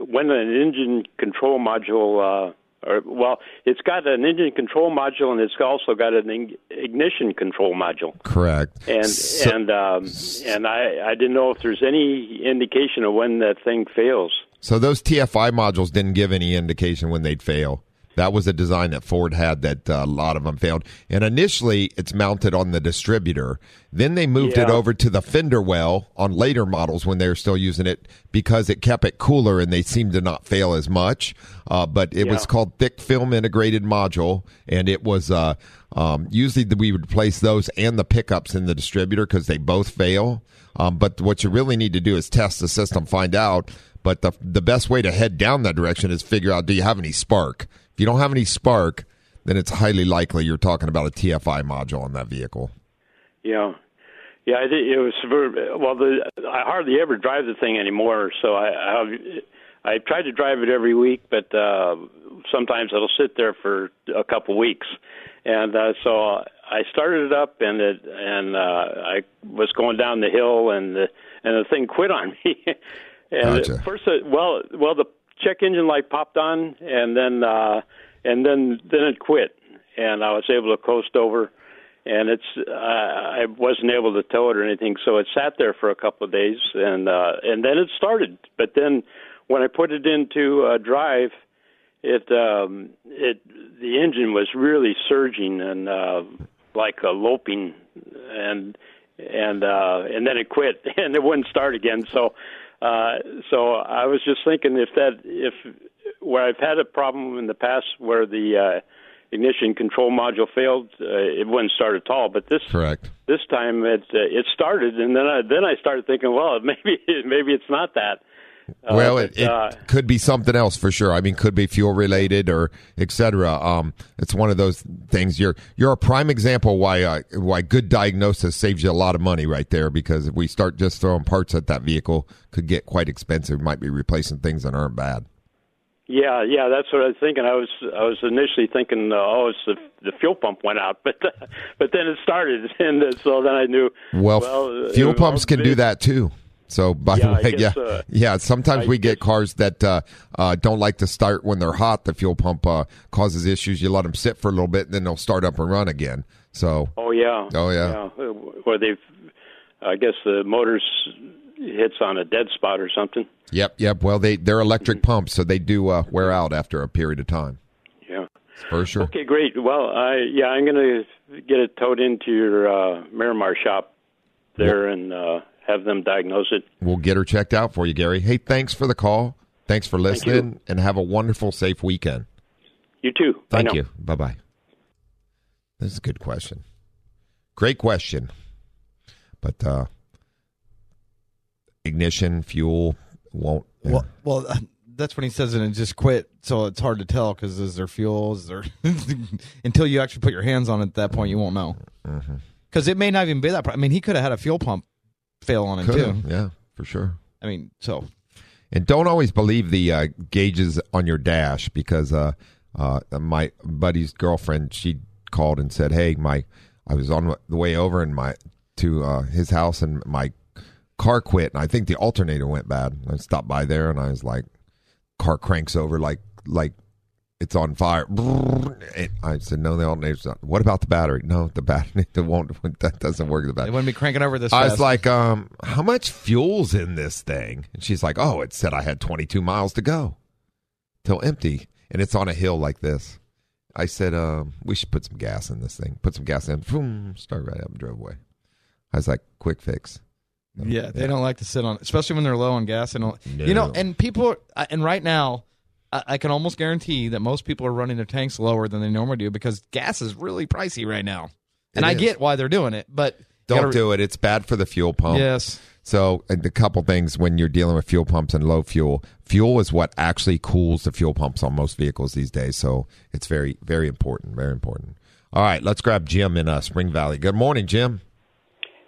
when an engine control module uh, or well, it's got an engine control module and it's also got an ignition control module. Correct. And So- and um, and I I didn't know if there's any indication of when that thing fails. So those TFI modules didn't give any indication when they'd fail. That was a design that Ford had that uh, a lot of them failed. And initially, it's mounted on the distributor. Then they moved it over to the fender well on later models when they were still using it because it kept it cooler and they seemed to not fail as much. Uh, but it was called thick film integrated module, and it was uh, um, usually we would place those and the pickups in the distributor because they both fail. Um, but what you really need to do is test the system, find out. But the the best way to head down that direction is figure out do you have any spark. If you don't have any spark, then it's highly likely you're talking about a TFI module on that vehicle. Yeah, yeah. It, it was well. The I hardly ever drive the thing anymore, so I I, I try to drive it every week, but uh, sometimes it'll sit there for a couple weeks, and uh, so I started it up, and it and uh, I was going down the hill, and the and the thing quit on me. *laughs* and Gotcha. first, it, well, well, the check engine light popped on, and then uh, and then then it quit, and I was able to coast over and it's uh, I wasn't able to tow it or anything, so it sat there for a couple of days, and uh, and then it started. But then when I put it into uh, drive, it um, it the engine was really surging and uh, like a loping, and and uh, and then it quit *laughs* and it wouldn't start again. So uh, so I was just thinking if that if where I've had a problem in the past where the uh, ignition control module failed, uh, it wouldn't start at all. But this Correct. this time it uh, it started, and then I then I started thinking, well, *laughs* maybe maybe it's not that. Uh, well, it, it uh, could be something else for sure. I mean, could be fuel related or et cetera. Um, it's one of those things. You're you're a prime example why uh, why good diagnosis saves you a lot of money right there. Because if we start just throwing parts at that vehicle, could get quite expensive. Might be replacing things that aren't bad. Yeah, yeah, that's what I was thinking. I was I was initially thinking, uh, oh, it's the the fuel pump went out, *laughs* but but then it started, *laughs* and uh, so then I knew. Well, uh, fuel it- pumps can do that too. So by Yeah, the way, guess, yeah, uh, yeah. Sometimes I we get cars that uh, uh, don't like to start when they're hot. The fuel pump uh, causes issues. You let them sit for a little bit, and then they'll start up and run again. So Oh yeah. Oh, yeah. yeah. Where they've, I guess the motors hits on a dead spot or something. Yep, yep. Well, they they're electric pumps, so they do uh, wear out after a period of time. Yeah. For sure. Okay, great. Well, I yeah, I'm gonna get it towed into your uh, Miramar shop there and uh, have them diagnose it. We'll get her checked out for you, Gary. Hey, thanks for the call. Thanks for listening, and have a wonderful, safe weekend. You too. Thank you. Bye bye. This is a good question. Great question. But uh, ignition, fuel won't. Well, well, uh, that's when he says it and just quit. So it's hard to tell because is there fuel? Is there *laughs* until you actually put your hands on it? At that point, you won't know. Mm-hmm. because it may not even be that. pro- I mean, he could have had a fuel pump fail on him Could've, too. Yeah, for sure. I mean, so And don't always believe the uh, gauges on your dash because uh, uh, my buddy's girlfriend she called and said, "Hey, my I was on the way over and my to uh, his house and my car quit and I think the alternator went bad. I stopped by there and I was like, car cranks over like like it's on fire. And I said, no, the alternator's not. What about the battery? No, the battery *laughs* that won't that doesn't work. The they battery. wouldn't be cranking over this. I fast. was like, um, how much fuel's in this thing? And she's like, oh, it said I had 22 miles to go till empty, and it's on a hill like this. I said, um, we should put some gas in this thing. Put some gas in. Boom, start right up and drove away. I was like, quick fix. Yeah, they don't like to sit on, especially when they're low on gas. And all- you know, and people, uh, and right now, I, I can almost guarantee that most people are running their tanks lower than they normally do because gas is really pricey right now. And It I is. get why they're doing it, but Don't gotta- do it. It's bad for the fuel pump. Yes. So, and a couple things when you're dealing with fuel pumps and low fuel, fuel is what actually cools the fuel pumps on most vehicles these days. So, it's very, very important. Very important. All right, let's grab Jim in uh, Spring Valley. Good morning, Jim.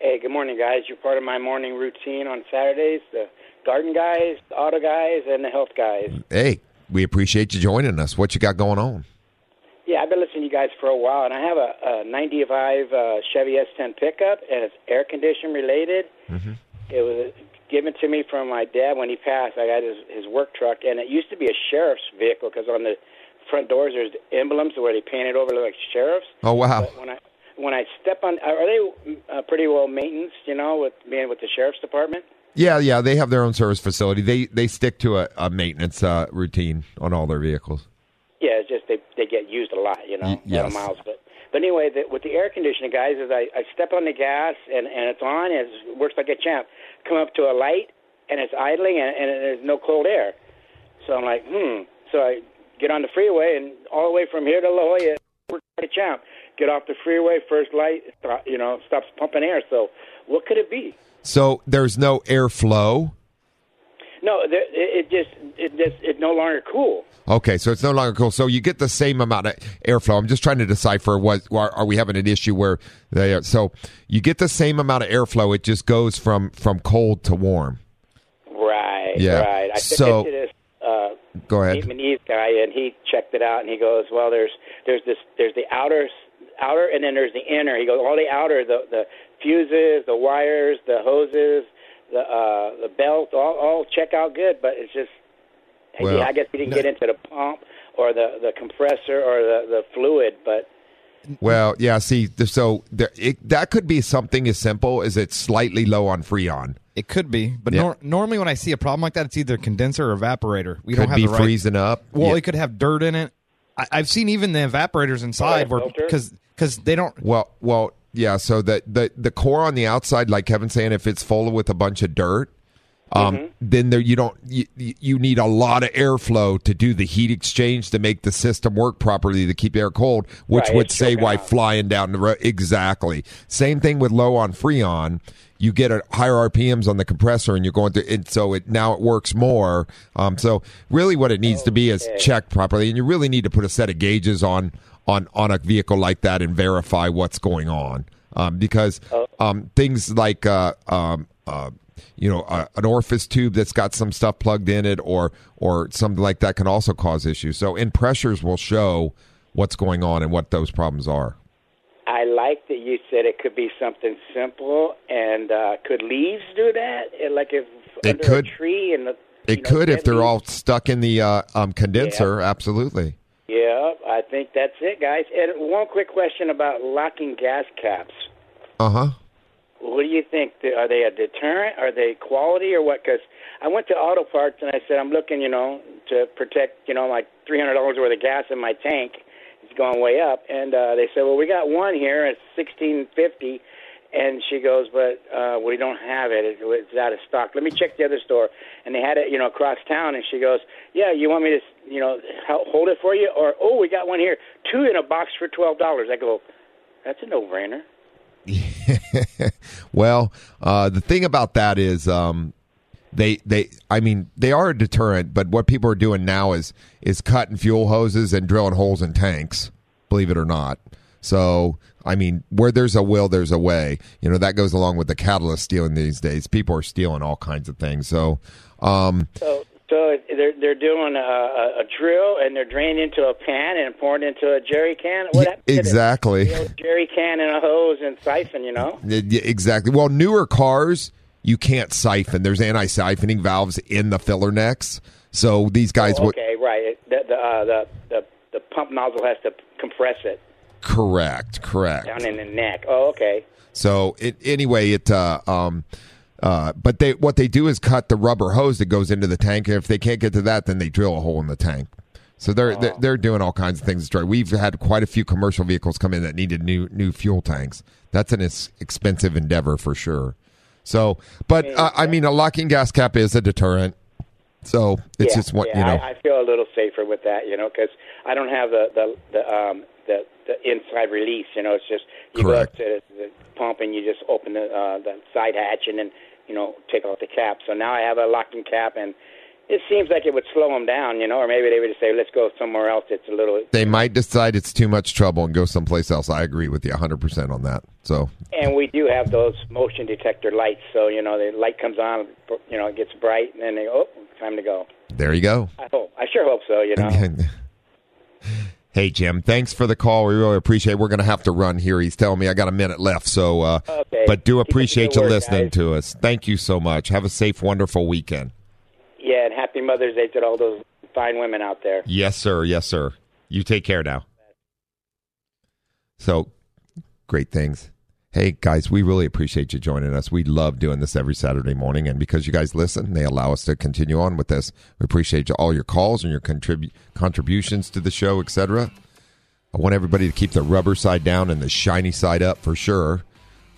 Hey, good morning, guys. You're part of my morning routine on Saturdays. The garden guys, the auto guys, and the health guys. Hey, we appreciate you joining us. What you got going on? Yeah, I've been listening to you guys for a while, and I have a, a 95 uh, Chevy S10 pickup, and it's air condition related. Mm-hmm. It was given to me from my dad when he passed. I got his, his work truck, and it used to be a sheriff's vehicle because on the front doors there's emblems where they painted over like sheriffs. Oh, wow. But when I when I step on, are they uh, pretty well maintained? You know, with being with the sheriff's department. Yeah, yeah, they have their own service facility. They they stick to a, a maintenance uh, routine on all their vehicles. Yeah, it's just they they get used a lot, you know, Y- a lot of yes. miles. But but anyway, the, with the air conditioning, guys, is I, I step on the gas and and it's on, and it works like a champ. Come up to a light and it's idling, and, and there's no cold air. So I'm like, hmm. So I get on the freeway, and all the way from here to La Jolla, works like a champ. Get off the freeway, first light, you know, stops pumping air. So what could it be? So there's no airflow. No, there, it, just it just it no longer cool. Okay, so it's no longer cool. So you get the same amount of airflow. I'm just trying to decipher what are, are we having an issue where they are, so you get the same amount of airflow. It just goes from from cold to warm. Right. Yeah. Right. I So- this uh, Go ahead. Vietnamese guy, and he checked it out, and he goes, "Well, there's there's this there's the outer outer, and then there's the inner." He goes, "All the outer, the the fuses, the wires, the hoses, the uh, the belt, all all check out good, but it's just." Well, yeah, I guess he didn't get into the pump or the the compressor or the the fluid, but Well, yeah. See, so there, it, that could be something as simple as it's slightly low on freon. It could be, but Yeah. nor- normally when I see a problem like that, it's either condenser or evaporator. We Could don't have be the right- freezing up. Well, Yeah. it could have dirt in it. I, I've seen even the evaporators inside where because because they don't. Well, well, yeah. So the the the core on the outside, like Kevin's saying, if it's full with a bunch of dirt, um, Mm-hmm. then there you don't you, you need a lot of airflow to do the heat exchange to make the system work properly to keep air cold, which Right, would say why out. flying down the road. Exactly. Same thing with low on freon. You get a higher RPMs on the compressor, and you're going to, it. So it now it works more. Um, so really, what it needs to be is checked properly, and you really need to put a set of gauges on on on a vehicle like that and verify what's going on. Um, because um, things like uh, um, uh, you know uh, an orifice tube that's got some stuff plugged in it, or or something like that, can also cause issues. So in pressures will show what's going on and what those problems are. I like that you said it could be something simple. And uh, could leaves do that? Like if It under could. a tree and the It know, could if they're leaves? all stuck in the uh, um, condenser. Absolutely. Yeah, I think that's it, guys. And one quick question about locking gas caps. Uh huh. What do you think? Are they a deterrent? Are they quality or what? Because I went to Auto Parts and I said I'm looking, you know, to protect, you know, like three hundred dollars worth of gas in my tank. It's going way up, and uh, they said, well, we got one here. It's sixteen fifty. And she goes, but uh, we don't have it. It- It's out of stock. Let me check the other store. And they had it, you know, across town. And she goes, yeah, you want me to, you know, hel- hold it for you? Or, oh, we got one here, two in a box for twelve dollars. I go, that's a no-brainer. *laughs* well, uh, the thing about that is, um, they they I mean they are a deterrent, but what people are doing now is is cutting fuel hoses and drilling holes in tanks. Believe it or not. So, I mean, where there's a will, there's a way. You know, that goes along with the catalyst stealing these days. People are stealing all kinds of things. So, um, So, so they're they're doing a, a, drill and they're draining into a pan and pouring into a jerry can. What the- exactly. jerry can and a hose and siphon, you know. Yeah, yeah, exactly. Well, newer cars, you can't siphon. There's anti-siphoning valves in the filler necks. So these guys Oh, would okay, right. The, the, uh, the the the pump nozzle has to compress it correct, correct. down in the neck. Oh, okay. So it, anyway, it uh, um, uh, but they what they do is cut the rubber hose that goes into the tank. And if they can't get to that, then they drill a hole in the tank. So they're they're, they're doing all kinds of things. to. We've had quite a few commercial vehicles come in that needed new new fuel tanks. That's an expensive endeavor for sure. So, but uh, I mean, a locking gas cap is a deterrent. So it's yeah, just what yeah, you know. I, I feel a little safer with that, you know, because I don't have the the the um the inside release. You know, it's just you Correct. go up to the pump and you just open the uh, the side hatch and then you know take off the cap. So now I have a locking cap, and it seems like it would slow them down, you know, or maybe they would just say, let's go somewhere else. It's a little they might decide it's too much trouble and go someplace else. I agree with you 100% on that. So, And we do have those motion detector lights, so you know the light comes on, you know, it gets bright, and then they oh, time to go. there you go. I hope. I sure hope so. You know. *laughs* hey, Jim, thanks for the call. We really appreciate it. We're going to have to run here. He's telling me I got a minute left. So, uh, Okay. but do Keep up the appreciate you work, listening guys. to us. Thank you so much. Have a safe, wonderful weekend. Yeah, and happy Mother's Day to all those fine women out there. Yes, sir. Yes, sir. You take care now. So, great things. Hey, guys, we really appreciate you joining us. We love doing this every Saturday morning. And because you guys listen, they allow us to continue on with this. We appreciate all your calls and your contrib- contributions to the show, etc. I want everybody to keep the rubber side down and the shiny side up for sure.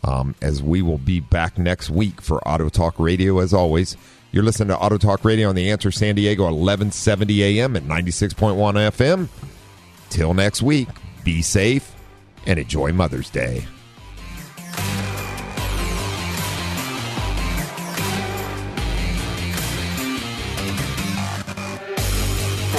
Um, as we will be back next week for Auto Talk Radio, as always. You're listening to Auto Talk Radio on the Answer San Diego, 1170 AM at 96.1 FM. Till next week, be safe and enjoy Mother's Day.